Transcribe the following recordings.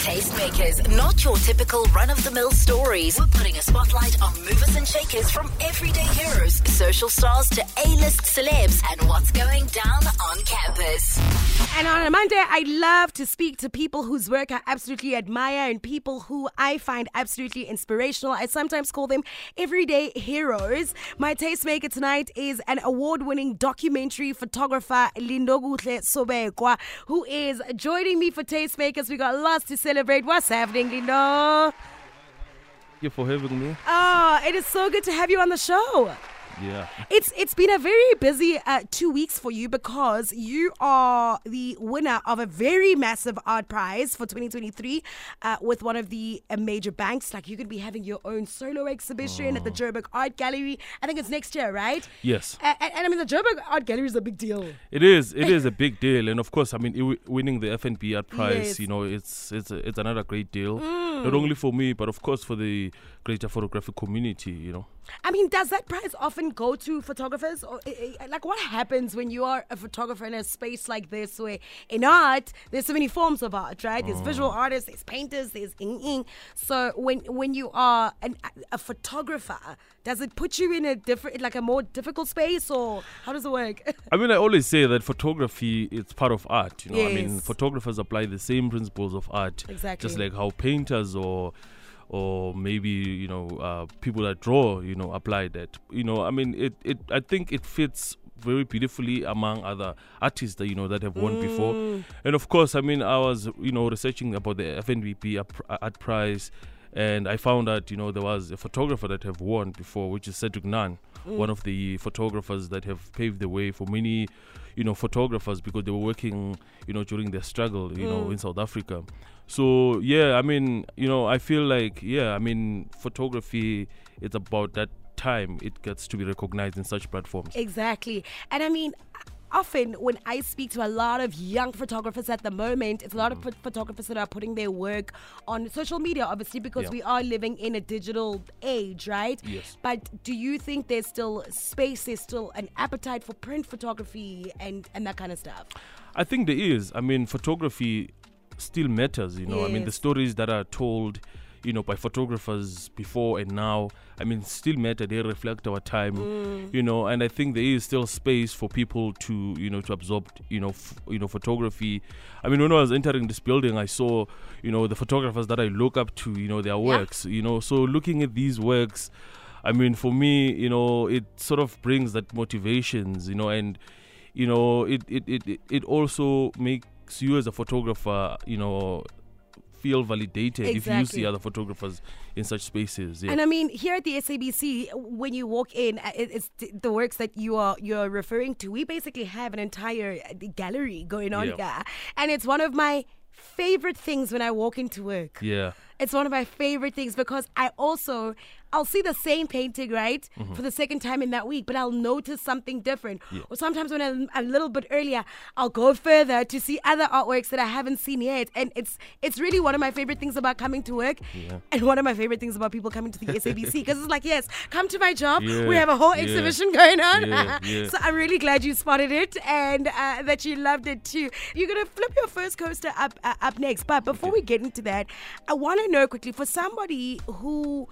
Tastemakers, not your typical run of the mill stories. We're putting a spotlight on movers and shakers from everyday heroes, social stars to A list celebs, and what's going down on campus. And on a Monday, I love to speak to people whose work I absolutely admire and people who I find absolutely inspirational. I sometimes call them everyday heroes. My tastemaker tonight is an award winning documentary photographer, Lindokuhle Sobekwa, who is joining me for Tastemakers. We got lots to celebrate. What's happening, Lindo? Thank you for having me. Oh, it is so good to have you on the show. Yeah. It's it's been a very busy uh, two weeks for you because you are the winner of a very massive art prize for 2023 uh, with one of the uh, major banks. Like you could be having your own solo exhibition at the Joburg Art Gallery. I think it's next year, right? Yes. And, and I mean, the Joburg Art Gallery is a big deal. It is. It is a big deal, and of course, I mean, i- winning the FNB Art Prize, Yes. Mm. you know, it's it's a, it's another great deal. Not only for me, but of course for the greater photographic community. You know. I mean, does that prize often go to photographers? Or, uh, uh, like, what happens when you are a photographer in a space like this where in art, there's so many forms of art, right? There's visual artists, there's painters, there's ing ing. So when when you are an, a photographer, does it put you in a different, like a more difficult space or how does it work? I mean, I always say that photography it's part of art. You know, I mean, photographers apply the same principles of art, Exactly. just like how painters or or maybe you know uh, people that draw, you know, apply that. You know, I mean, it it I think it fits very beautifully among other artists that you know that have won before. And of course, I mean, I was you know researching about the FNVP ap- Art Prize, and I found out you know there was a photographer that have won before, which is Cedric Nunn, Mm. one of the photographers that have paved the way for many, you know, photographers because they were working you know during their struggle, you know, mm. in South Africa. So yeah, I mean, you know, I feel like yeah, I mean, photography it's about that time it gets to be recognized in such platforms. Exactly. And I mean, often when I speak to a lot of young photographers at the moment, it's a lot of mm-hmm. ph- photographers that are putting their work on social media, obviously, because Yeah. we are living in a digital age, right? Yes. But do you think there's still space, there's still an appetite for print photography and, and that kind of stuff? I think there is. I mean, photography still matters, you know. I mean, the stories that are told, you know, by photographers before and now, I mean, still matter. They reflect our time, Mm. you know. And I think there is still space for people to, you know, to absorb, you know, f- you know, photography. I mean, when I was entering this building, I saw, you know, the photographers that I look up to, you know, their works, you know. So looking at these works, I mean, for me, you know, it sort of brings that motivations, you know, and you know, it it, it- it also makes you as a photographer, you know, feel validated if you see other photographers in such spaces. Yeah. And I mean, here at the SABC, when you walk in, uh, it's the works that you are you're referring to. We basically have an entire uh, gallery going on Yeah. here, and it's one of my favorite things when I walk into work. yeah. It's one of my favorite things because I also I'll see the same painting right for the second time in that week, but I'll notice something different. Mm-hmm. Yeah. Or sometimes when I'm a little bit earlier, I'll go further to see other artworks that I haven't seen yet, and it's it's really one of my favorite things about coming to work, Yeah. and one of my favorite things about people coming to the SABC because it's like yes, come to my job. We have a whole yeah, exhibition going on. yeah, yeah. so I'm really glad you spotted it and uh, that you loved it too. You're gonna flip your first coaster up uh, up next, but before we get into that, I want to know quickly for somebody who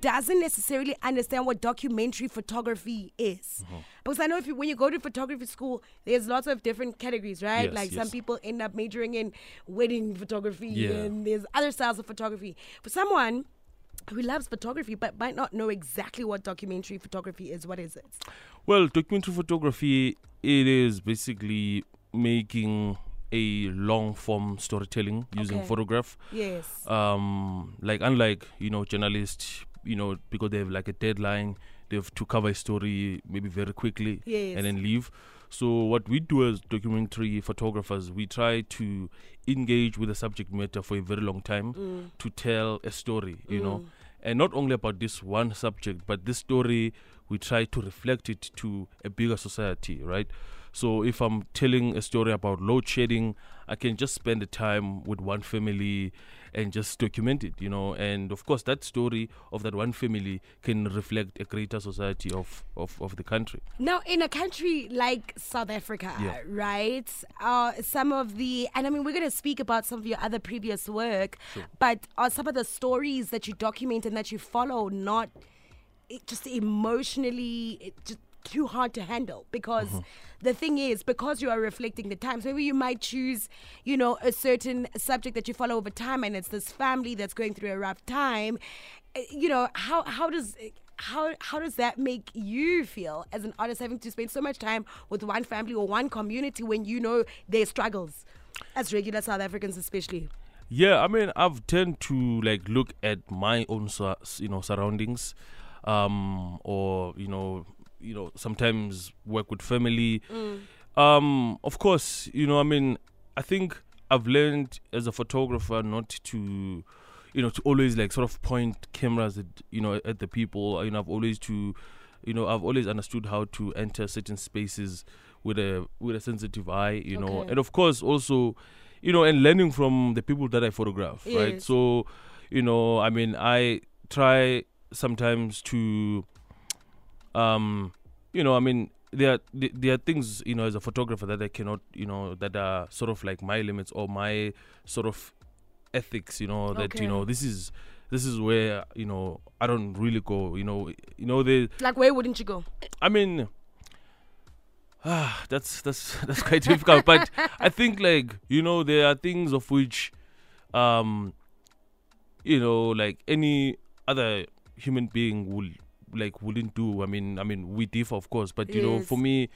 doesn't necessarily understand what documentary photography is. Mm-hmm. Because I know if you, when you go to photography school, there's lots of different categories, right? Yes, like some people end up majoring in wedding photography, Yeah. and there's other styles of photography. For someone who loves photography but might not know exactly what documentary photography is, what is it? Well, documentary photography it is basically making a long form storytelling using Okay. photograph. Yes. um like unlike you know journalists you know because they have like a deadline they have to cover a story maybe very quickly Yes. and then leave so what we do as documentary photographers we try to engage with the subject matter for a very long time Mm. to tell a story you know and not only about this one subject but this story we try to reflect it to a bigger society right so if i'm telling a story about load shedding I can just spend the time with one family and just document it, you know. And of course, that story of that one family can reflect a greater society of, of, of the country. Now, in a country like South Africa, Yeah. right? Uh, some of the, and I mean, we're going to speak about some of your other previous work, but are some of the stories that you document and that you follow not it just emotionally it just too hard to handle because the thing is because you are reflecting the times maybe you might choose you know a certain subject that you follow over time and it's this family that's going through a rough time Uh, you know how how does how how does that make you feel as an artist having to spend so much time with one family or one community when you know their struggles as regular South Africans especially? Yeah, I mean, I've tend to like look at my own, you know, surroundings, um, or you know, you know, sometimes work with family. Um, of course, you know, I mean, I think I've learned as a photographer not to, you know, to always like sort of point cameras at you know at the people. You know, I've always to, you know, I've always understood how to enter certain spaces with a with a sensitive eye. You know, and of course also you know, and learning from the people that I photograph, right? So, you know, I mean, I try sometimes to, um, you know, I mean, there are there are things, you know, as a photographer that I cannot, you know, that are sort of like my limits or my sort of ethics, you know, that Okay. you know, this is this is where you know I don't really go, you know, you know, the like where wouldn't you go I mean, ah, that's that's that's quite difficult. But I think like you know there are things of which, um, you know, like any other human being will like wouldn't do. I mean, I mean we differ of course, but you know for me.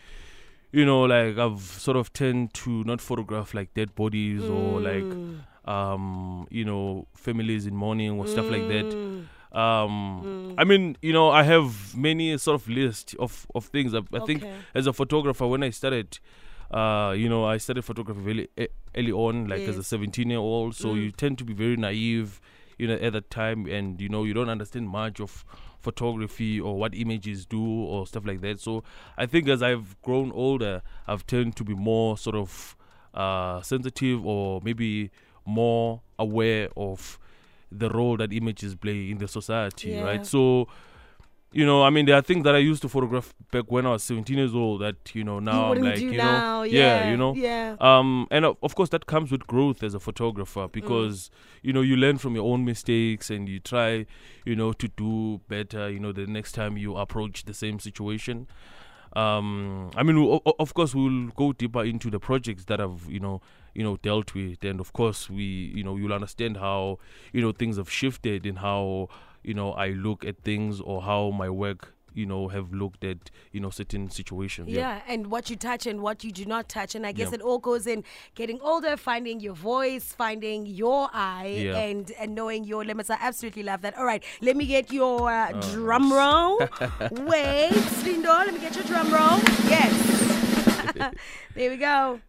You know, like I've sort of tend to not photograph like dead bodies or like, Mm. um, you know, families in mourning or stuff like that Mm. um i mean you know i have many sort of list of of things i, I think as a photographer when i started uh you know i started photography very early on like as a 17 year old so Mm. you tend to be very naive you know at that time and you know you don't understand much of photography or what images do or stuff like that so i think as i've grown older i've turned to be more sort of uh sensitive or maybe more aware of the role that images play in the society, Yeah. right? So, you know, I mean, there are things that I used to photograph back when I was 17 years old that you know now you I'm like, you now know, yeah, you know, yeah um, and of of course that comes with growth as a photographer Mm. because you know you learn from your own mistakes and you try, you know, to do better. You know, the next time you approach the same situation. Um, I mean, o- of course, we'll go deeper into the projects that I've, you know, you know, dealt with, and of course, we, you know, you'll understand how, you know, things have shifted and how, you know, I look at things or how my work, you know, have looked at, you know, certain situations. Yeah, and what you touch and what you do not touch. And I guess Yeah. it all goes in getting older, finding your voice, finding your eye, Yeah. and and knowing your limits. I absolutely love that. All right, let me get your uh, Oh, drum roll. Wait, Lindo, let me get your drum roll. Yes. there we go.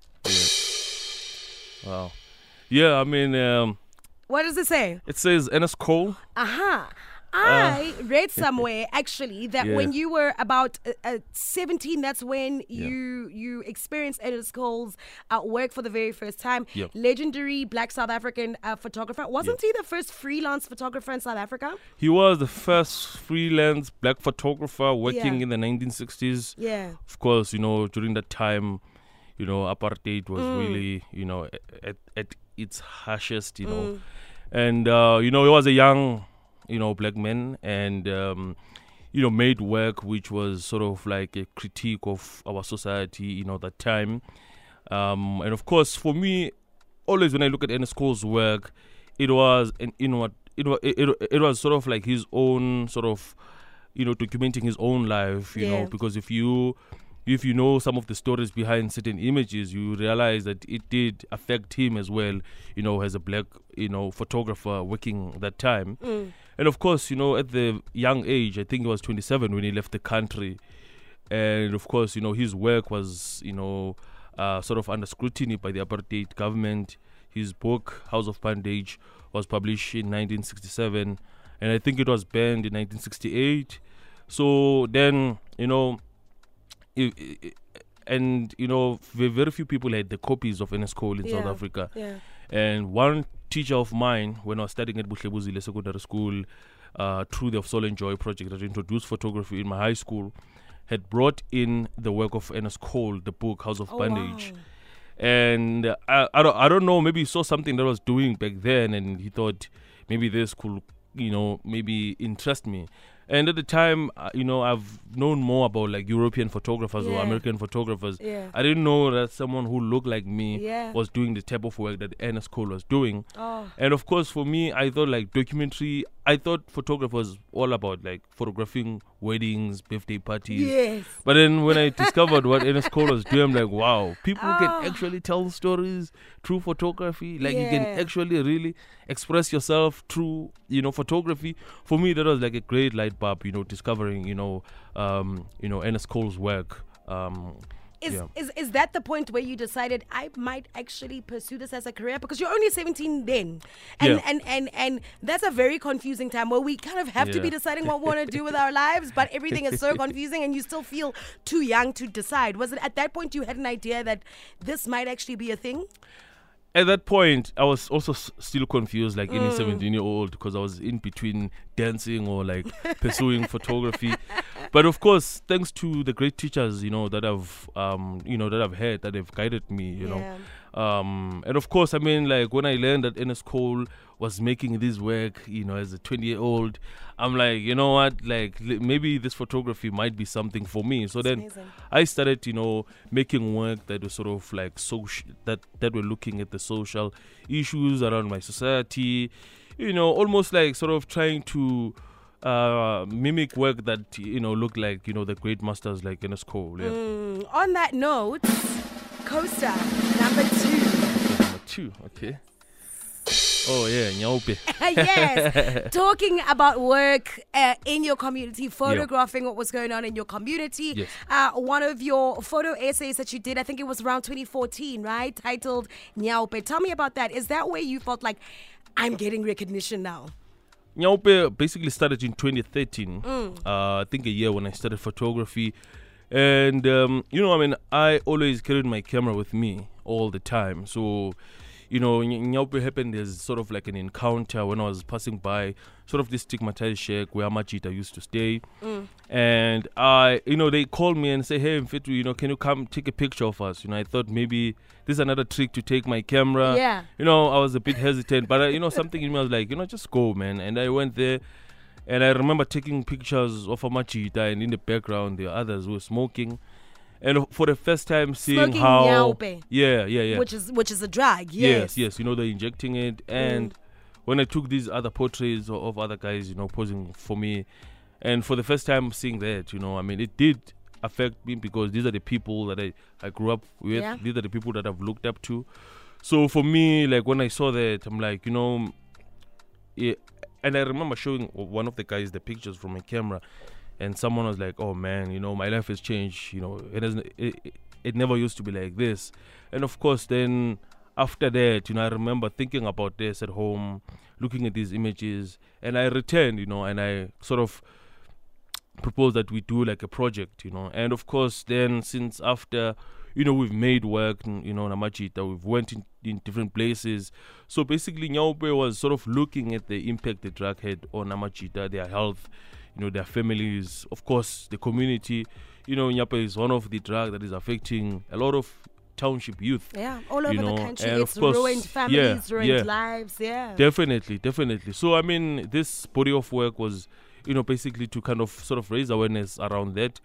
Wow. Yeah, I mean, um, What does it say? it says Ernest Cole. Uh-huh. I read somewhere actually that Yeah. when you were about uh, uh, 17, that's when Yeah. you you experienced Ernest Cole's uh, work for the very first time. Legendary black South African uh, photographer. Wasn't he the first freelance photographer in South Africa? He was the first freelance black photographer working in the 1960s. Yeah. Of course, you know, during that time, you know, apartheid was Mm. really, you know, at, at its harshest, you know. Mm. And, uh, you know, he was a young, you know, black man and, um, you know, made work which was sort of like a critique of our society, you know, that time. Um, and of course, for me, always when I look at Ernest Cole's work, it was an inward, it was, it, it, it was sort of like his own sort of, you know, documenting his own life, you Yeah. know, because if you, if you know some of the stories behind certain images, you realize that it did affect him as well, you know, as a black, you know, photographer working that time. Mm. And of course, you know, at the young age, I think he was 27 when he left the country. And of course, you know, his work was, you know, uh, sort of under scrutiny by the apartheid government. His book, House of Bondage, was published in 1967. And I think it was banned in 1968. So then, you know, and you know, very few people had the copies of Ernest Cole in South Africa. Yeah. And one teacher of mine, when I was studying at Buhlebuzile Secondary School, uh, through the Soul and Joy project that introduced photography in my high school, had brought in the work of Ernest Cole, the book House of Oh, Bondage. wow. And uh, I, I, don't, I don't know, maybe he saw something that I was doing back then and he thought maybe this could, you know, maybe interest me. And at the time, uh, you know, I've known more about like European photographers or American photographers. Yeah. I didn't know that someone who looked like me Yeah. was doing the type of work that Ernest Cole was doing. Oh. And of course, for me, I thought like documentary. I thought photography was all about like photographing weddings, birthday parties. Yes. But then when I discovered what Ernest Cole was doing, I'm like, wow, people Ah. can actually tell stories through photography. Like you can actually really express yourself through, you know, photography. For me, that was like a great light bulb, you know, discovering, you know, um, you know, Ernest Cole's work. Um, Is, Yeah. is is that the point where you decided I might actually pursue this as a career because you're only 17 then, and Yeah. and, and and that's a very confusing time where we kind of have to be deciding what we want to do with our lives, but everything is so confusing and you still feel too young to decide. Was it at that point you had an idea that this might actually be a thing? At that point, I was also s- still confused, like Mm. any 17 year old, because I was in between dancing or like pursuing photography. But of course, thanks to the great teachers, you know, that I've, um, you know, that I've had, that have guided me, you know. Um, and of course, I mean, like when I learned that Ernest Cole was making this work, you know, as a 20 year old, I'm like, you know what, like li- maybe this photography might be something for me. So then amazing. I started, you know, making work that was sort of like social that that were looking at the social issues around my society, you know, almost like sort of trying to uh mimic work that you know looked like you know the great masters like Ernest Cole. Yeah, Mm, on that note, Coaster number two. Number two. Okay. Oh yeah, Nyaope. yes, talking about work uh, in your community, photographing what was going on in your community. Yes. Uh, one of your photo essays that you did, I think it was around 2014, right? Titled Nyaope. Tell me about that. Is that where you felt like I'm getting recognition now? Nyaope basically started in 2013. Uh, I think a year when I started photography. And, um, you know, I mean, I always carried my camera with me all the time. So, you know, Ny- Nyaope happened as sort of like an encounter when I was passing by sort of this stigmatized shack where Amajita used to stay. And I, you know, they called me and say, hey, Mfitu, you know, can you come take a picture of us? You know, I thought maybe this is another trick to take my camera Yeah. you know, I was a bit hesitant, but uh, you know, something in me was like, you know, just go, man. And I went there, and I remember taking pictures of a Amajita, and in the background the others were smoking. And for the first time, seeing Smoking how, nyaope. yeah, yeah, yeah, Which is which is a drug. yes, Yes. yes, you know, they're injecting it, mm. and when I took these other portraits of, of other guys, you know, posing for me, and for the first time seeing that, you know, I mean, it did affect me because these are the people that I, I grew up with. Yeah. These are the people that I've looked up to. So for me, like when I saw that, I'm like, you know, yeah. And I remember showing one of the guys the pictures from my camera, and someone was like, "Oh man, you know, my life has changed. You know, it doesn't. It, it, never used to be like this." And of course, then after that, you know, I remember thinking about this at home, looking at these images, and I returned, you know, and I sort of proposed that we do like a project, you know. And of course, then since after, you know, we've made work, you know, Namachita, we've went in, in different places. So basically, Nyaope was sort of looking at the impact the drug had on Amajita, their health, you know, their families, of course, the community. You know, Nyaope is one of the drug that is affecting a lot of township youth. Yeah, all over know, the country. and It's of course, ruined families, yeah, ruined yeah. lives. Yeah. Definitely, definitely. So I mean, this body of work was, you know, basically to kind of sort of raise awareness around that.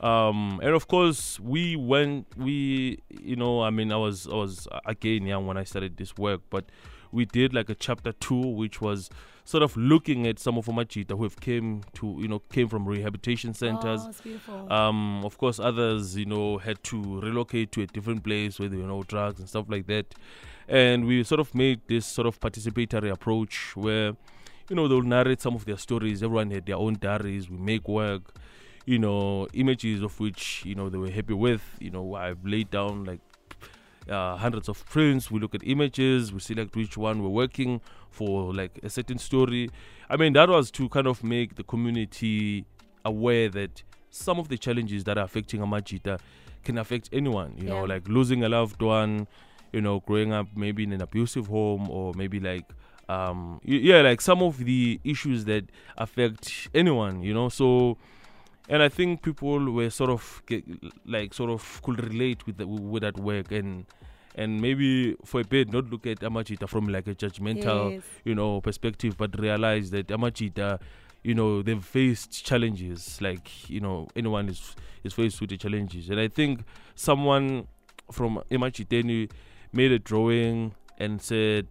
Um, and of course, we went, we, you know, I mean, I was, I was uh, again young when I started this work, but we did like a chapter two, which was sort of looking at some of Omajita who have came to, you know, came from rehabilitation centers. Oh. Um, of course, others, you know, had to relocate to a different place where there were no drugs and stuff like that. And we sort of made this sort of participatory approach where, you know, they'll narrate some of their stories. Everyone had their own diaries. We make work, you know, images of which, you know, they were happy with. You know, I've laid down like uh, hundreds of prints. We look at images, we select which one we're working for, like a certain story. I mean, that was to kind of make the community aware that some of the challenges that are affecting Amajita can affect anyone. You know, like losing a loved one, you know, growing up maybe in an abusive home or maybe like um yeah, like some of the issues that affect anyone, you know. So and I think people were sort of get, like sort of could relate with the, with that work. And and maybe for a bit not look at Amajita from like a judgmental Yes. you know perspective but realize that Amajita you know they've faced challenges. Like you know anyone is is faced with the challenges. And I think someone from Emachiteni made a drawing and said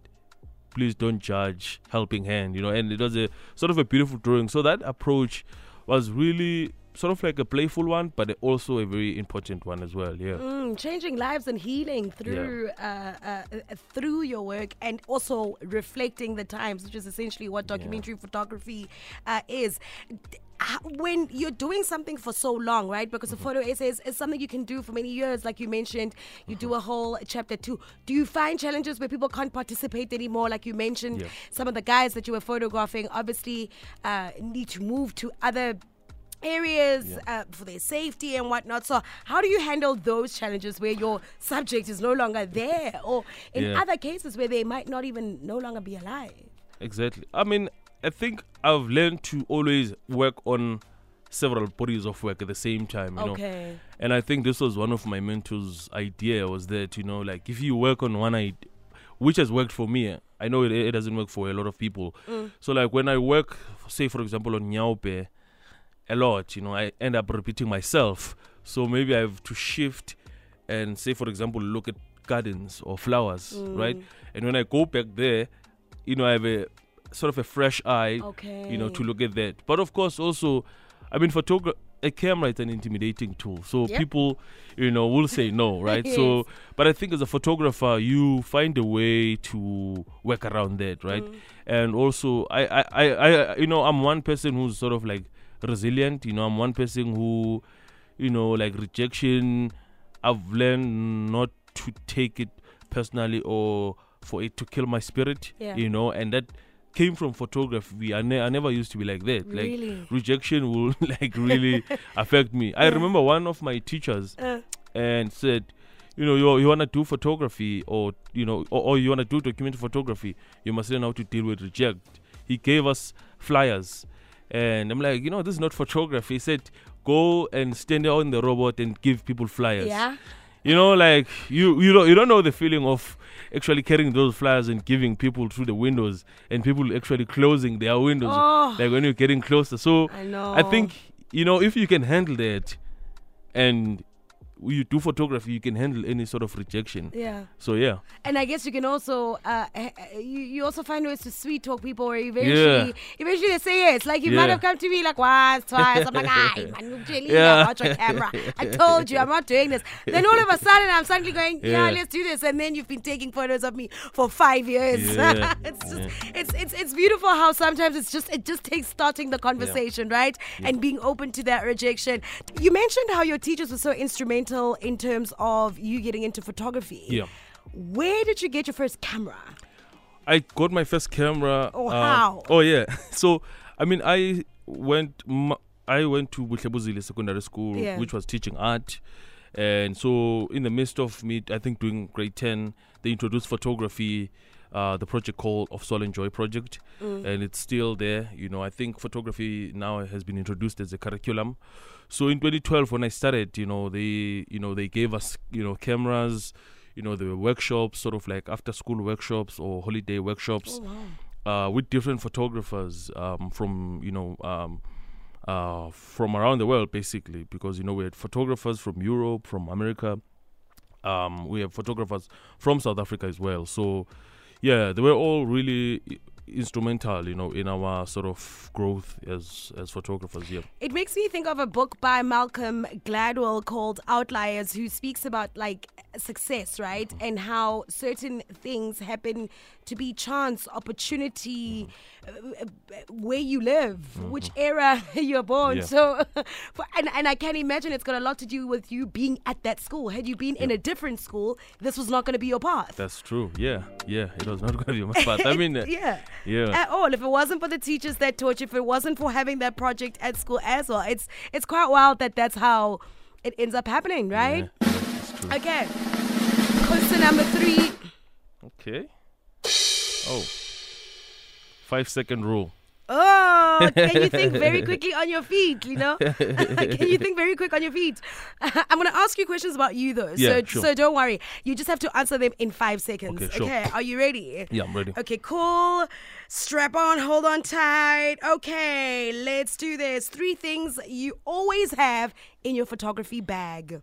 please don't judge. Helping hand you know and it was a sort of a beautiful drawing. So that approach was really sort of like a playful one but also a very important one as well yeah Mm, changing lives and healing through uh, uh, uh, through your work and also reflecting the times, which is essentially what documentary photography uh, is. When you're doing something for so long, right? Because Mm-hmm. a photo essay is, is something you can do for many years, like you mentioned. You do a whole chapter two. Do you find challenges where people can't participate anymore? Like you mentioned, Yeah. some of the guys that you were photographing obviously uh, need to move to other areas uh, for their safety and whatnot. So, how do you handle those challenges where your subject is no longer there, or in Yeah. other cases where they might not even no longer be alive? Exactly. I mean, I think I've learned to always work on several bodies of work at the same time. You know, Okay. and I think this was one of my mentor's idea was that you know, like if you work on one idea, which has worked for me, I know it, it doesn't work for a lot of people. So like when I work, say for example on Nyaope, a lot, you know, I end up repeating myself. So maybe I have to shift and say for example look at gardens or flowers, right? And when I go back there, you know, I have a sort of a fresh eye Okay. you know, to look at that. But of course, also, I mean, photogra- a camera is an intimidating tool. So Yep. people, you know, will say no, right? So, but I think as a photographer, you find a way to work around that, right? Mm. And also, I, I, I, I, you know, I'm one person who's sort of like resilient. You know, I'm one person who, you know, like rejection. I've learned not to take it personally or for it to kill my spirit. Yeah. You know, and that came from photography. I, ne- I never used to be like that. Like Really? rejection will like really affect me. I Yeah. remember one of my teachers Uh, and said, you know, you, you want to do photography or, you know, or, or you want to do documentary photography, you must learn how to deal with reject. He gave us flyers. And I'm like, you know, this is not photography. He said, go and stand on the robot and give people flyers. yeah. You know, like you you don't you don't know the feeling of actually carrying those flyers and giving people through the windows and people actually closing their windows Oh. like when you're getting closer. So I know. I think you know if you can handle that and you do photography, you can handle any sort of rejection. Yeah. So yeah, And I guess you can also uh, eh, eh, you, you also find ways to sweet talk people where eventually eventually they say yes. Like you might have come to me like once, twice. I'm like, ay, man, really Yeah. watch your camera. I told you I'm not doing this. Then all of a sudden I'm suddenly going, yeah, Yeah. let's do this. And then you've been taking photos of me for five years. Yeah. it's just it's it's it's beautiful how sometimes it's just it just takes starting the conversation, right? And being open to that rejection. You mentioned how your teachers were so instrumental in terms of you getting into photography. yeah. Where did you get your first camera? I got my first camera. Oh, uh, how? Oh yeah. So I mean, I went. I went to Buhlebuzile Secondary School, Yeah. which was teaching art, and so in the midst of me, I think doing grade ten, they introduced photography. Uh, the project called of Soul and Joy Project, Mm. and it's still there. You know, I think photography now has been introduced as a curriculum. So in 2012, when I started, you know, they, you know, they gave us, you know, cameras. You know, there were workshops, sort of like after school workshops or holiday workshops uh, with different photographers um, from you know um, uh, from around the world basically because you know we had photographers from Europe from America um, we have photographers from South Africa as well so yeah they were all really instrumental you know in our sort of growth as as photographers yeah. It makes me think of a book by Malcolm Gladwell called Outliers, who speaks about like success, right? Mm-hmm. And how certain things happen to be chance, opportunity, Mm-hmm. uh, where you live, which era you're born. Yeah. So, for, and, and I can imagine it's got a lot to do with you being at that school. Had you been in a different school, this was not going to be your path. that's true yeah yeah it was not going to be my path I mean uh, yeah. yeah At all. If it wasn't for the teachers that taught you, if it wasn't for having that project at school as well, it's it's quite wild that that's how it ends up happening, right? Yeah, true. Okay. Question number three. Okay. Oh. Five second rule. Oh, can you think very quickly on your feet? You know, can you think very quick on your feet? I'm gonna ask you questions about you though, Yeah, so sure. so don't worry. You just have to answer them in five seconds. Okay, sure. are you ready? Yeah, I'm ready. Okay, cool. Strap on, hold on tight. Okay, let's do this. Three things you always have in your photography bag.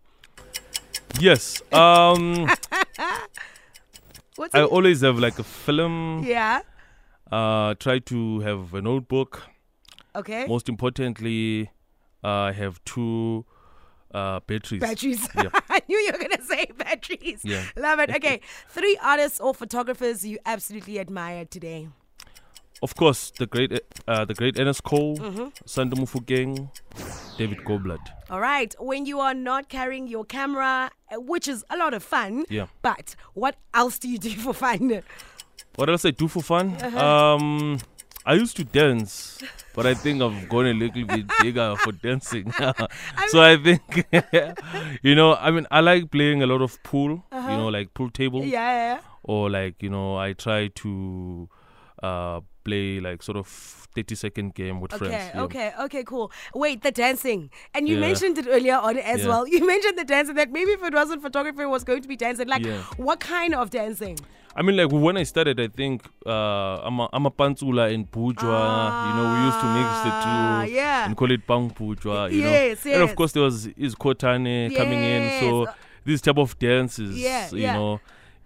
Yes. Um What's I in- always have like a film. yeah. Uh try to have a notebook. Okay. Most importantly, uh, I have two uh batteries. Batteries. Yeah. I knew you were gonna say batteries. Yeah. Love it. Okay. Three artists or photographers you absolutely admire today. Of course, the great uh the great Ernest Cole, Mm-hmm. Santu Mofokeng, David Goldblatt. All right. When you are not carrying your camera, uh, which is a lot of fun. Yeah. But what else do you do for fun? What else I do for fun? Uh-huh. Um, I used to dance, but I think I've gone a little bit bigger for dancing. so I think, you know, I mean, I like playing a lot of pool. You know, like pool table, Uh-huh. Yeah. yeah. or like you know, I try to uh play like sort of thirty second game with Okay, friends. yeah. okay, okay, cool. Wait, the dancing. And you Yeah. mentioned it earlier on as Yeah. well. You mentioned the dancing that maybe if it wasn't photography, it was going to be dancing. Like, what kind of dancing? I mean, like when I started, I think uh, I'm a, I'm a pantsula in Pujwa. you know, we used to mix the Ah, two yeah. and call it Pang Pujwa. You Yes, know, and of course there was is Kotane coming in. So Yes. these type of dances, you know,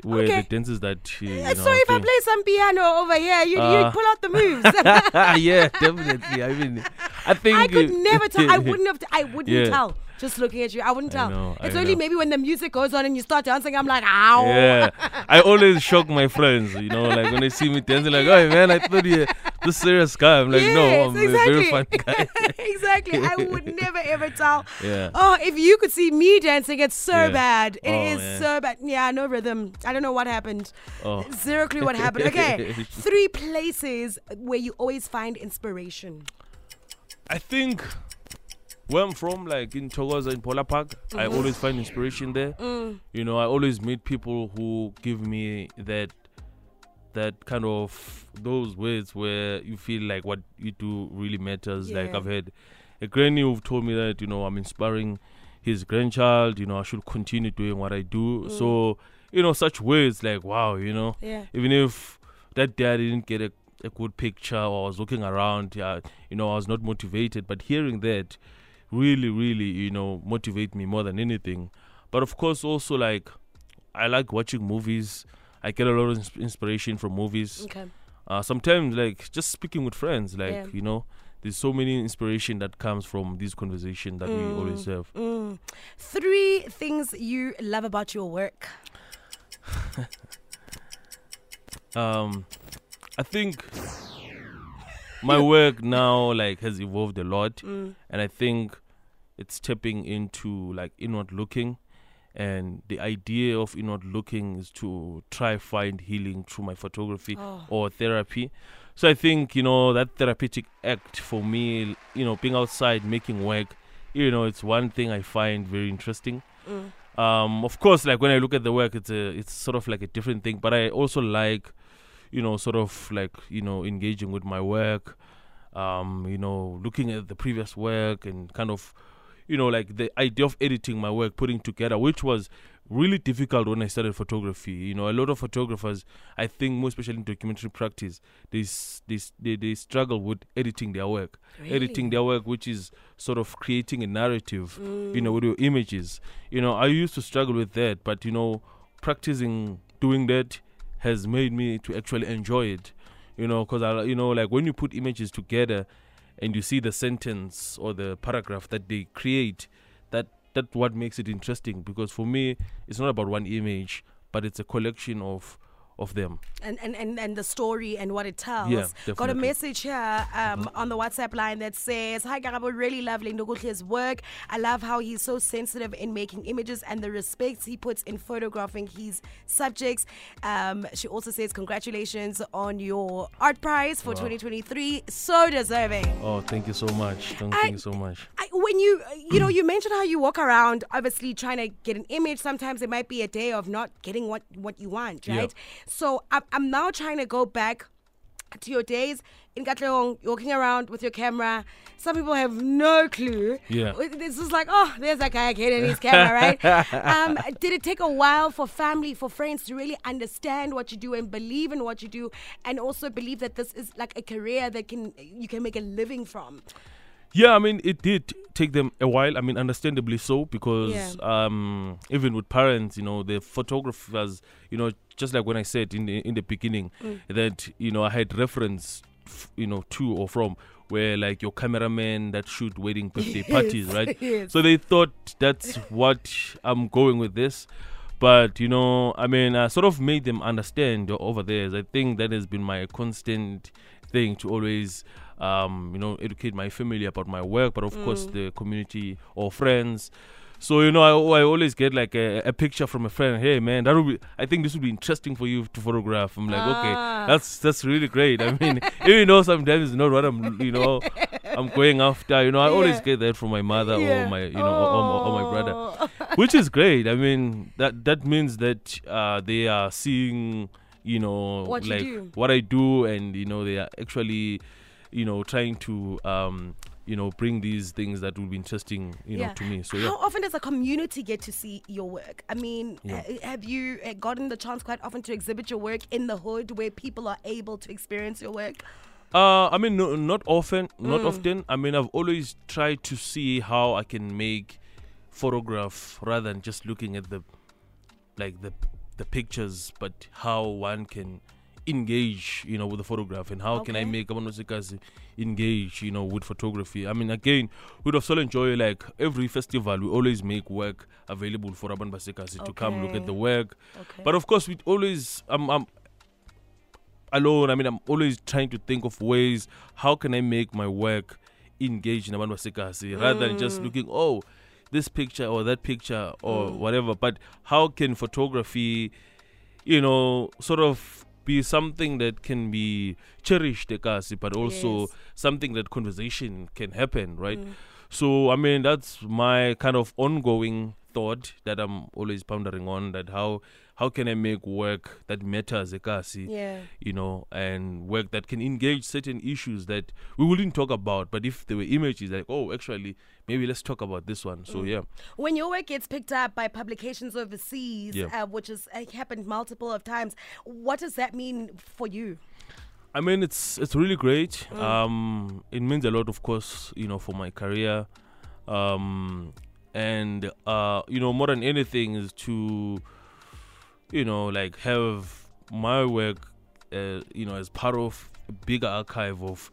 were Okay. the dances that uh, you know. so if I play some piano over here, you you Uh, pull out the moves. yeah, definitely. I mean, I think I could never tell. I wouldn't have. I wouldn't Yeah. tell. Just looking at you, I wouldn't I tell. know, I it's only know. maybe when the music goes on and you start dancing, I'm like, ow. Yeah, I always shock my friends. You know, like when they see me dancing, like, "Oh man, I thought you this serious guy." I'm like, "No, I'm exactly. a very fun guy." exactly. I would never ever tell. Yeah. Oh, if you could see me dancing, it's so Yeah. bad. It is Oh, man. so bad. Yeah, no rhythm. I don't know what happened. Oh. Zero clue what happened. Okay. Three places where you always find inspiration. I think where I'm from, like in Thokoza in Phola Park, I Mm-hmm. always find inspiration there. Mm. You know, I always meet people who give me that that kind of those words where you feel like what you do really matters. Like I've had a granny who've told me that, you know, I'm inspiring his grandchild, you know, I should continue doing what I do. Mm. So, you know, such words like wow, you know. Yeah. Even if that day I didn't get a, a good picture or I was looking around, yeah, you know, I was not motivated. But hearing that really, really, you know, motivate me more than anything. But of course, also like I like watching movies. I get a lot of ins- inspiration from movies. Okay. Uh, sometimes, like just speaking with friends, like Yeah. you know, there's so many inspiration that comes from these conversations that we always have. Mm. Three things you love about your work. Um, I think my work now like has evolved a lot, Mm. and I think it's stepping into like inward looking. And the idea of inward looking is to try find healing through my photography Oh. or therapy. So I think you know that therapeutic act for me, you know, being outside making work, you know, it's one thing I find very interesting. Mm. Um, of course, like when I look at the work, it's a it's sort of like a different thing. But I also like, you know, sort of like you know engaging with my work. Um, you know, looking at the previous work and kind of, you know, like the idea of editing my work, putting together, which was really difficult when I started photography. You know, a lot of photographers, I think, more especially in documentary practice, they they they, they struggle with editing their work, editing their work, which is sort of creating a narrative, you know, with mm. your images. You know, I used to struggle with that, but you know, practicing doing that has made me to actually enjoy it. You know, because I, you know, like when you put images together, and you see the sentence or the paragraph that they create, that that what makes it interesting. Because for me, it's not about one image, but it's a collection of of them. and, and, and, and the story and what it tells. Yeah, Got a message here um, on the WhatsApp line that says, Hi Garabo, really love Lindokuhle's work. I love how he's so sensitive in making images and the respect he puts in photographing his subjects. Um, she also says, Congratulations on your art prize for 2023. So deserving. Oh, thank you so much. Thank I- you so much. I, when you you know you mentioned how you walk around obviously trying to get an image sometimes it might be a day of not getting what what you want Yeah. So I'm, I'm now trying to go back to your days in Katlehong, you're walking around with your camera. Some people have no clue. Yeah. This is like, oh, there's that guy again in his camera, right? um, did it take a while for family, for friends to really understand what you do and believe in what you do, and also believe that this is like a career that can you can make a living from? Yeah, I mean, it did take them a while. I mean, understandably so, because Yeah. um, even with parents, you know, the photographers, you know, just like when I said in the in the beginning Mm. that you know I had reference, f- you know, to or from where like your cameraman that shoot wedding birthday parties, right? yes. So they thought that's what I'm going with this. But, you know, I mean, I sort of made them understand over there. I think that has been my constant thing to always, um, you know, educate my family about my work, but of course Mm. the community or friends. So, you know, I, I always get like a, a picture from a friend. Hey, man, that would be, I think this would be interesting for you to photograph. I'm like, Ah. okay, that's that's really great. I mean, even though sometimes it's not what I'm, you know, I'm going after. You know, I always get that from my mother Yeah. or my, you know, or, or, or my brother, Oh. which is great. I mean, that that means that uh, they are seeing, you know, What you like do. what I do, and you know, they are actually, you know, trying to, um, you know, bring these things that will be interesting, you know, to me. So yeah. How often does a community get to see your work? I mean, Yeah. uh, have you uh, gotten the chance quite often to exhibit your work in the hood where people are able to experience your work? Uh, I mean, no, not often, not Mm. often. I mean, I've always tried to see how I can make photograph rather than just looking at the, like the the pictures, but how one can engage, you know, with the photograph and how can I make Amanosikas engage, you know, with photography. I mean, again, with of enjoy like every festival, we always make work available for Aban Basikasi to come look at the work. Okay. But of course, we always I'm, I'm alone. I mean, I'm always trying to think of ways how can I make my work engage in Abantu Basekasi rather than just Mm. looking oh this picture or that picture or Mm. whatever. But how can photography, you know, sort of be something that can be cherished, Ekasi, but also Yes. something that conversation can happen, right? Mm. So I mean that's my kind of ongoing thought that I'm always pondering on that how how can I make work that matters ekasi yeah. you know and work that can engage certain issues that we wouldn't talk about but if there were images like oh actually maybe let's talk about this one so Mm. yeah When your work gets picked up by publications overseas, Yeah. uh, which has uh, happened multiple of times, what does that mean for you? I mean, it's it's really great. Mm. Um, it means a lot, of course, you know, for my career. Um, and uh, you know, more than anything, is to, you know, like have my work, uh, you know, as part of a bigger archive of,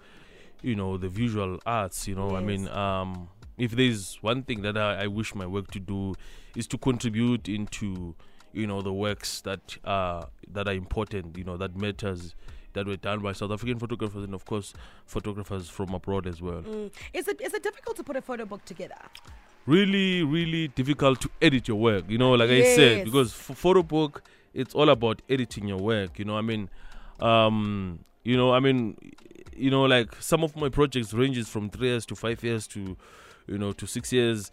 you know, the visual arts. You know, I mean, um, if there's one thing that I, I wish my work to do, is to contribute into, you know, the works that are that are important. You know, that matters that were done by South African photographers and of course photographers from abroad as well. Mm. Is it is it difficult to put a photo book together? Really, really difficult to edit your work. You know, like I said, because for photo book, it's all about editing your work. You know, I mean, um, you know, I mean, you know, like some of my projects ranges from three years to five years to, you know, to six years,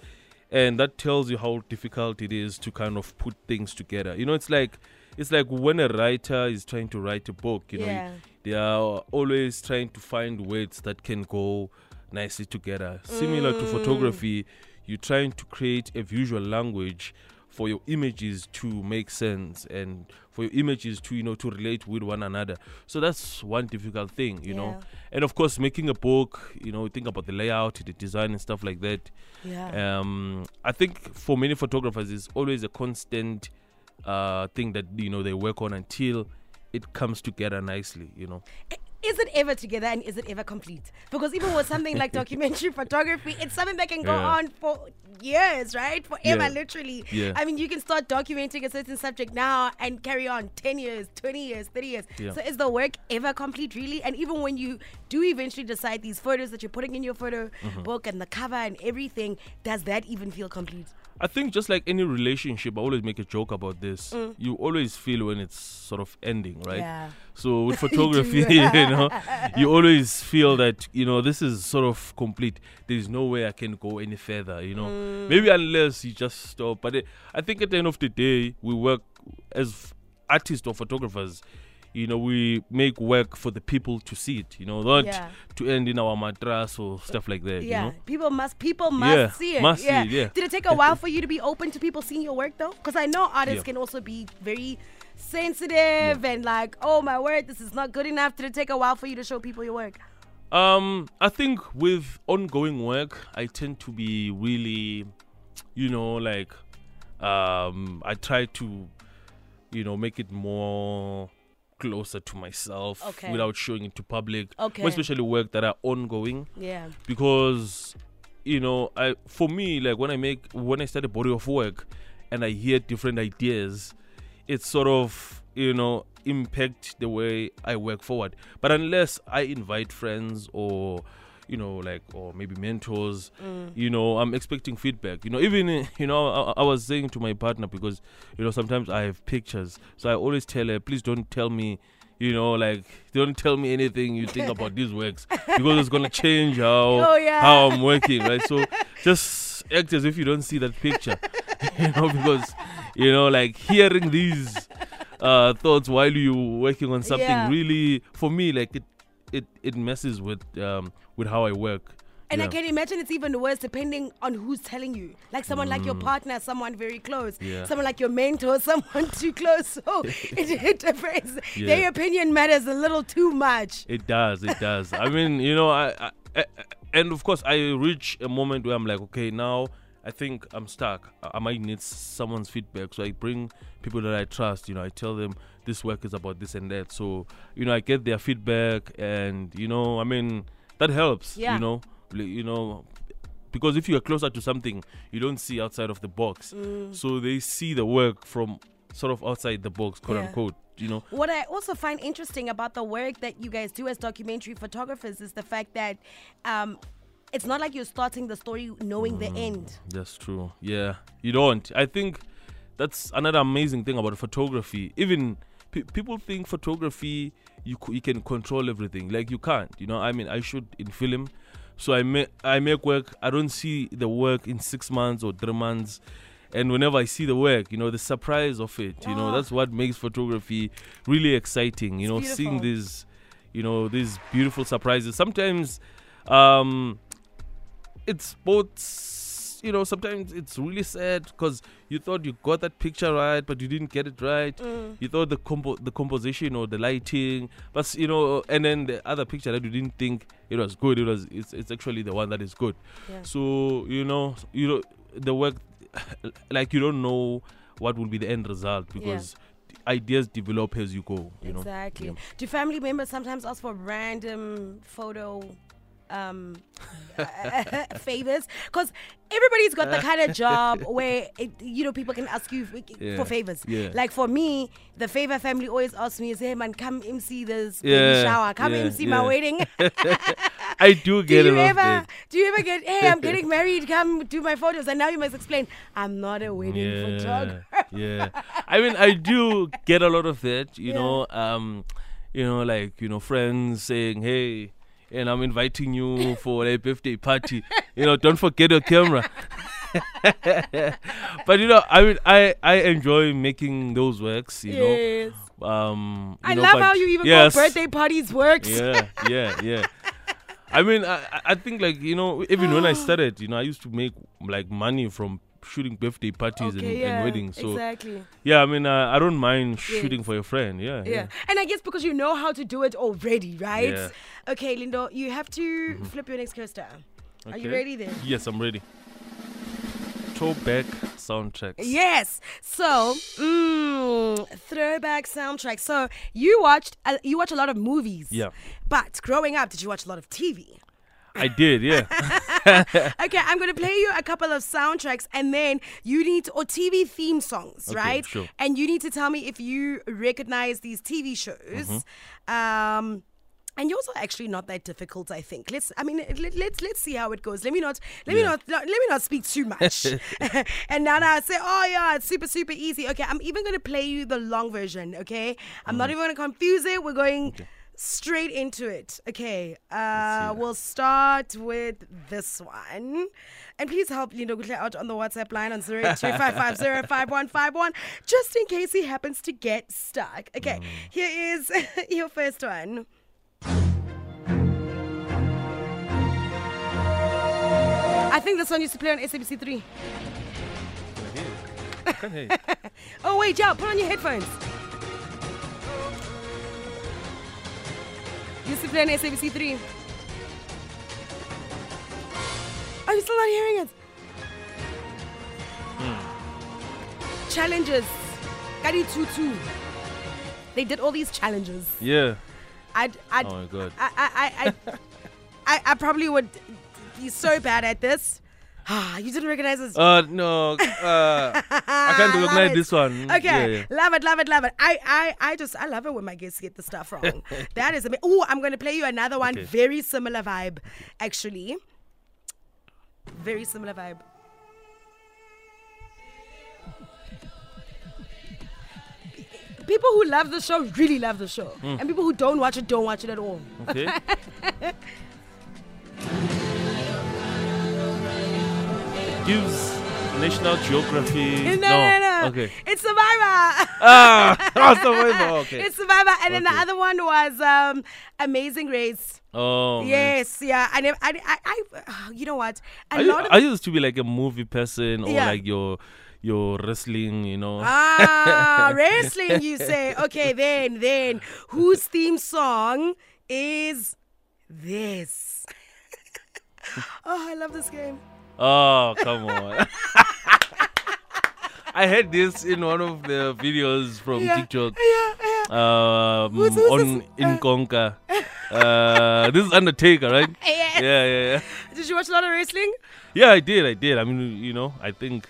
and that tells you how difficult it is to kind of put things together. You know, it's like it's like when a writer is trying to write a book. You know, they are always trying to find words that can go nicely together. Similar to Mm. photography, you're trying to create a visual language for your images to make sense and for your images to you know to relate with one another so that's one difficult thing you know and of course making a book you know think about the layout the design and stuff like that Yeah. um, I think for many photographers, it's always a constant uh, thing that you know they work on until it comes together nicely. You know, Is it ever together and is it ever complete? Because even with something like documentary photography, it's something that can go Yeah. on for years, right? Forever, Yeah. literally. Yeah. I mean, you can start documenting a certain subject now and carry on 10 years, 20 years, 30 years. So is the work ever complete, really? And even when you do eventually decide these photos that you're putting in your photo Mm-hmm. book and the cover and everything, does that even feel complete? I think just like any relationship, I always make a joke about this. You always feel when it's sort of ending, right? Mm. Yeah. So with photography, you know, you always feel that you know this is sort of complete. There's no way I can go any further. You know, Mm. maybe unless you just stop. But it, I think at the end of the day, we work as artists or photographers. You know, we make work for the people to see it. You know, not Yeah. to end in our matras or stuff like that. Yeah, You know. people must people must Yeah, see it. must see it, yeah. Did it take a while for you to be open to people seeing your work though? Because I know artists Yeah. can also be very sensitive and like, oh my word, this is not good enough. Did it take a while for you to show people your work? Um, I think with ongoing work, I tend to be really, you know, like, um, I try to, you know, make it more closer to myself Okay. without showing it to public. Okay. More especially work that are ongoing Yeah. because, you know, I for me like when I make when I start a body of work and I hear different ideas, it sort of you know impact the way I work forward. But unless I invite friends or you know like or maybe mentors. You know i'm expecting feedback. You know even you know I, I was saying to my partner because you know sometimes i have pictures. So i always tell her please don't tell me you know like don't tell me anything you think about these works because it's gonna change how Oh, yeah. how i'm working right? So just act as if you don't see that picture you know because you know like hearing these uh thoughts while you working on something Yeah. really for me like it it it messes with um with how i work And I Yeah. can imagine it's even worse depending on who's telling you. Like someone like your partner, someone very close, Mm. Yeah. someone like your mentor, someone too close. So it, it differs. Yeah. Their opinion matters a little too much. It does. It does. I mean, you know, I, I, I, and of course, I reach a moment where I'm like, okay, now I think I'm stuck. I, I might need someone's feedback, so I bring people that I trust. You know, I tell them this work is about this and that. So you know, I get their feedback, and you know, I mean, that helps. Yeah. You know, you know. Because if you are closer to something, you don't see outside of the box. Mm. So they see the work from sort of outside the box, quote Yeah. unquote. You know, What I also find interesting about the work that you guys do as documentary photographers is the fact that um, it's not like you're starting the story knowing the end. That's true. Yeah, you don't. I think that's another amazing thing about photography. Even pe- people think photography you c- you can control everything. Like you can't. You know, I mean, I shoot in film, so I make I make work. I don't see the work in six months or three months. And whenever I see the work, you know, the surprise of it, you know, Ah. that's what makes photography really exciting. You know, beautiful. seeing these, you know, these beautiful surprises. Sometimes, um, it's both you know sometimes it's really sad because you thought you got that picture right but you didn't get it right Mm. you thought the compo- the composition or the lighting but you know and then the other picture that you didn't think it was good it was it's, it's actually the one that is good Yeah. so you know you know the work like you don't know what will be the end result because ideas develop as you go you know exactly. Yeah. Do family members sometimes ask for random photo um favors because everybody's got the kind of job where it, you know people can ask you f- Yeah, for favors yeah. like for me the favor family always asks me is hey man come MC this Yeah, shower come MC my wedding i do do get you a lot of ever that. do you ever get hey I'm getting married come do my photos and now you must explain I'm not a wedding photographer yeah. I mean, I do get a lot of that. You know, um, you know, like you know, friends saying, "Hey." And I'm inviting you for a birthday party. You know, don't forget your camera. but you know, I mean, I I enjoy making those works. You yes know, um, you I know, love how you even yes, call birthday parties works Yeah, yeah, yeah. I mean, I, I- I think like you know, even when I started, you know, I used to make like money from shooting birthday parties and, yeah and weddings. So exactly yeah, I mean, uh, I don't mind Yes. shooting for your friend. Yeah, Yeah. And I guess because you know how to do it already, right? Yeah. Okay, Lindo, you have to flip your next coaster. Are you ready then? Yes, I'm ready. Throwback soundtracks. Yes. So, mm, throwback soundtrack. So you watched, uh, you watch a lot of movies. Yeah. But growing up, did you watch a lot of TV? I did. Yeah. okay, I'm gonna play you a couple of soundtracks, and then you need to, or TV theme songs, Okay, right? sure. And you need to tell me if you recognize these TV shows. Mm-hmm. Um, And yours are actually not that difficult, I think. Let's, I mean, let, let's let's see how it goes. Let me not, let me Yeah. not, let me not speak too much. and now, now I say, oh yeah, it's super super easy. Okay, I'm even gonna play you the long version. Okay, I'm not even gonna confuse it. We're going straight into it. Okay, uh, we'll start with this one. And please help Lindokuhle out on the WhatsApp line on 0255055151 just in case he happens to get stuck. Okay, here is your first one. I think this one used to play on SABC 3. I can't hear you. Oh, wait, yeah, put on your headphones. On SABC 3. Are you still not hearing it? Hmm. Challenges. Kadi Tutu. They did all these challenges. Yeah. I'd, I'd, Oh my god. I, I, I, I, I, I probably would be so bad at this. Ah, you didn't recognize this. Uh no. Uh, I can't recognize this one. Okay, Yeah, yeah. love it, love it, love it. I, I, I just, I love it when my guests get the stuff wrong. that is amazing. Oh, I'm gonna play you another one. Okay. Very similar vibe, actually. Very similar vibe. People who love the show really love the show, Hmm. and people who don't watch it don't watch it at all. Okay. Gives National Geography. No, no, no. Okay. It's Survivor. Ah, oh, Survivor. Okay. it's Survivor, and then the other one was um, Amazing Race. oh. man. Yes, yeah. I never, I, I, I, you know what? A I, lot of I used to be like a movie person or Yeah. like your your wrestling, you know. ah wrestling. You say okay? Then, then whose theme song is this? oh, I love this game. Oh, come on. I had this in one of the videos from Yeah, TikTok. yeah, yeah. Um, Who's- who's on this? in Conca. Uh, this is Undertaker, right? Yes. Yeah, yeah, yeah. Did you watch a lot of wrestling? Yeah, I did. I did. I mean, you know, I think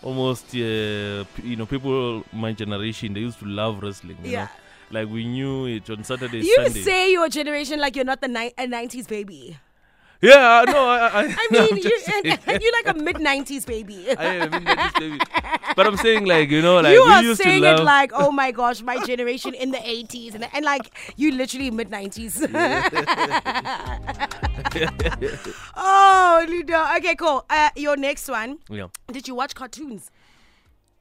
almost, uh, you know, people my generation they used to love wrestling. You Yeah. know, like we knew it on Saturday, You Sunday. say your generation like you're not the ni- a 90s baby. Yeah, no, I, I, I no, mean, you, just saying. you're like a mid 90s baby. I am in that baby. But I'm saying, like, you know, like you we are used saying to love. it like, oh my gosh, my generation in the 80s. And, and like, you literally mid 90s. oh, Lido. Okay, cool. Uh, your next one. yeah. Did you watch cartoons?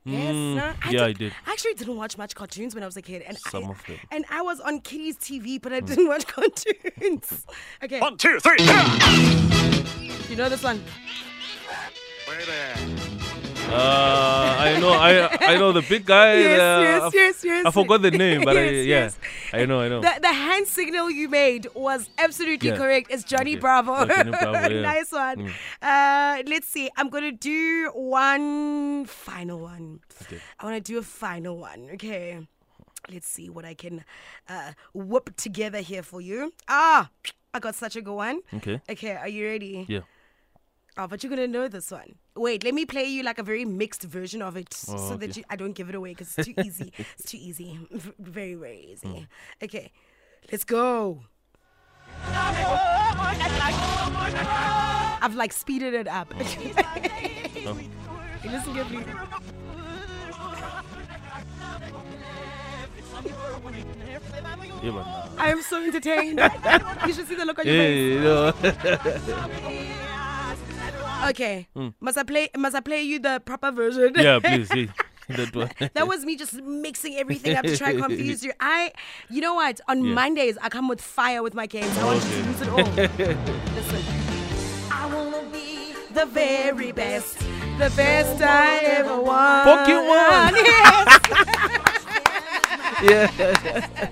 Yes. Mm, no? yeah, I did. I actually didn't watch much cartoons when I was a kid. And Some I, of them. And I was on Kitty's TV, but I Mm. didn't watch cartoons. okay. One, two, three. You know this one? Uh, I know, I I know the big guy. Yes, uh, yes, yes, yes. I forgot the name, but I yeah, yes. I know, I know. The, the hand signal you made was absolutely Yeah. correct. It's Johnny Okay. Bravo. Oh, Johnny Bravo, yeah. nice one. Mm. Uh, let's see. I'm going to do one final one. Okay. I want to do a final one. Okay. Let's see what I can uh, whip together here for you. Ah, I got such a good one. Okay. Okay, are you ready? Yeah. Oh, but you're gonna know this one. Wait, let me play you like a very mixed version of it, Oh, so that you, I don't give it away because it's too easy. it's too easy, very very easy. Mm. Okay, let's go. I've like speeded it up. Oh. Listen carefully. Yeah, but. I am so entertained. you should see the look on your Yeah, face. you Okay, hmm. must I play? Must I play you the proper version? Yeah, please. Yeah. That one. That was me just mixing everything up to try and confuse you. I, you know what? On Yeah. Mondays, I come with fire with my games. I want you to lose it all. Listen. I wanna be the very best, the best I ever was. Pokemon. Yes. yeah.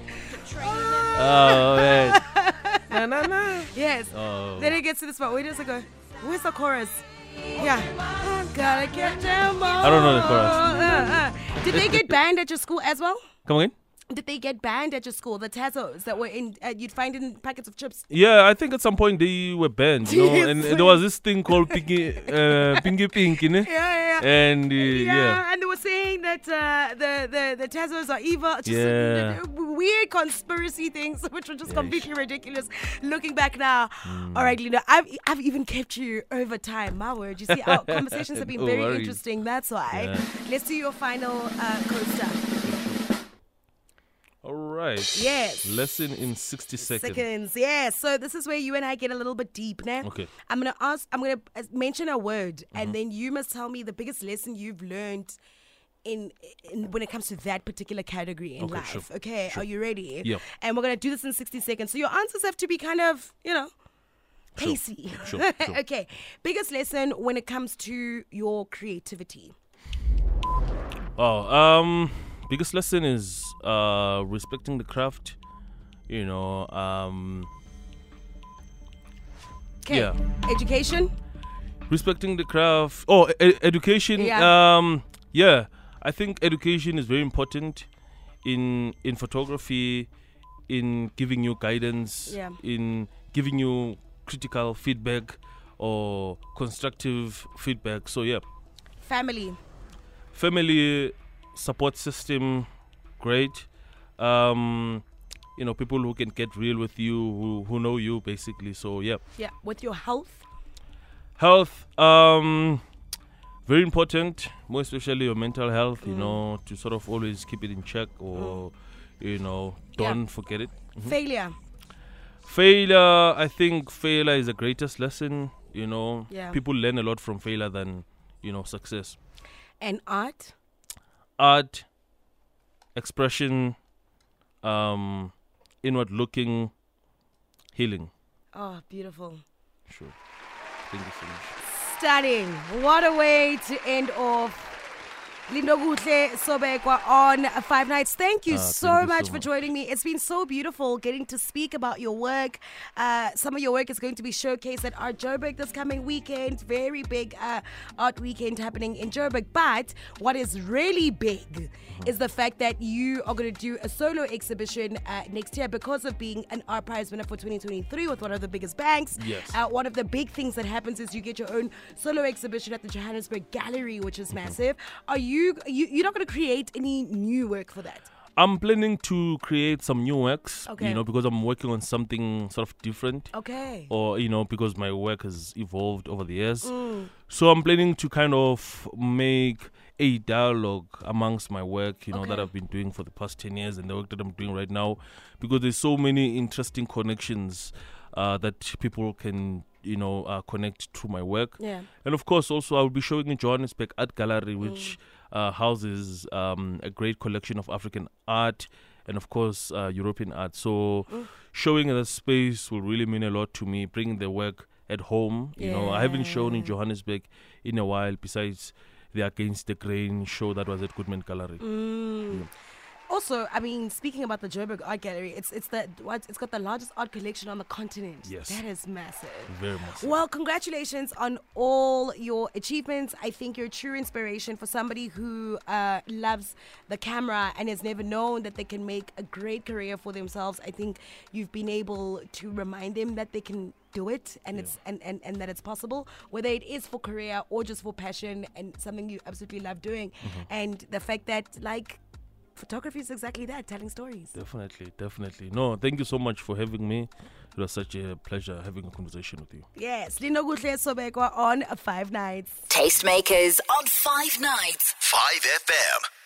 oh man. Na, na, na. yes. Oh. Then it gets to this part. Where does it go? Where's the chorus? Yeah. Gotta get them all. I don't know the chorus. Uh, uh. Did they get banned at your school as well? Come again? Did they get banned at your school? The Tazos that were in uh, you'd find in packets of chips. Yeah, I think at some point they were banned, you know, and, and there was this thing called Pinky, uh, Pinky Pink, you know? Yeah, yeah. And uh, yeah, yeah. and they were saying that uh, the, the the Tazos are evil. Just Yeah. uh, weird conspiracy things, which were just Yeah, completely ridiculous. Looking back now, all right, Linda, I've I've even kept you over time. My word, you see, our conversations have been No very worries. interesting. That's why. Yeah. Let's do your final uh, coaster. All right. Yes. Lesson in 60 seconds. Seconds, yeah. So this is where you and I get a little bit deep now. Okay. I'm gonna ask. I'm gonna uh, mention a word, and then you must tell me the biggest lesson you've learned in, in when it comes to that particular category in Okay, life. sure, Okay, sure. are you ready? Yeah. And we're gonna do this in 60 seconds. So your answers have to be kind of, you know, pacey. sure, sure. okay. Biggest lesson when it comes to your creativity. Oh, um, biggest lesson is uh respecting the craft. You know, um, Okay. Yeah. Education. respecting the craft. Oh, e- education. Yeah. Um, yeah. I think education is very important in in photography, in giving you guidance, Yeah. in giving you critical feedback or constructive feedback. So yeah, Family. family support system, great. Um, you know, people who can get real with you, who who know you basically. So yeah. Yeah. With your health. health um very important more especially your mental health you Mm. know to sort of always keep it in check or you know don't forget it Failure. failure i think failure is the greatest lesson you know Yeah. people learn a lot from failure than you know success And art. Art expression um inward looking healing Oh, beautiful. sure thank you so much Stunning. What a way to end off. Lindokuhle Sobekwa on Five Nights. Thank you Ah, so thank you much so for joining me. It's been so beautiful getting to speak about your work. Uh, some of your work is going to be showcased at Art Joburg this coming weekend. Very big uh, art weekend happening in Joburg. But what is really big is the fact that you are going to do a solo exhibition uh, next year because of being an art prize winner for 2023 with one of the biggest banks. Yes. Uh, one of the big things that happens is you get your own solo exhibition at the Johannesburg Gallery, which Mm-hmm. is massive. Are you, you you're not going to create any new work for that? I'm planning to create some new works, Okay. you know, because I'm working on something sort of different. Okay. Or, you know, because my work has evolved over the years. Mm. So I'm planning to kind of make a dialogue amongst my work, you know, that I've been doing for the past 10 years and the work that I'm doing right now. Because there's so many interesting connections uh, that people can, you know, uh, connect through my work. Yeah. And of course, also I'll be showing in Johannesburg Art Gallery, Mm. Uh, houses um, a great collection of African art and, of course, uh, European art. So, Mm. showing in that space will really mean a lot to me. Bringing the work at home, you know, I haven't shown in Johannesburg in a while. Besides the Against the Grain show that was at Goodman Gallery. Mm. Also, I mean, speaking about the Joburg Art Gallery, it's it's the what it's got the largest art collection on the continent. Yes. that is massive. Very much. Well, congratulations on all your achievements. I think you're a true inspiration for somebody who uh, loves the camera and has never known that they can make a great career for themselves. I think you've been able to remind them that they can do it and it's and, and, and that it's possible whether it is for career or just for passion and something you absolutely love doing and the fact that like photography is exactly that telling stories Definitely, definitely. No, thank you so much for having me. It was such a pleasure having a conversation with you. yes Lindokuhle Sobekwa on five nights Tastemakers on Five Nights. 5 FM.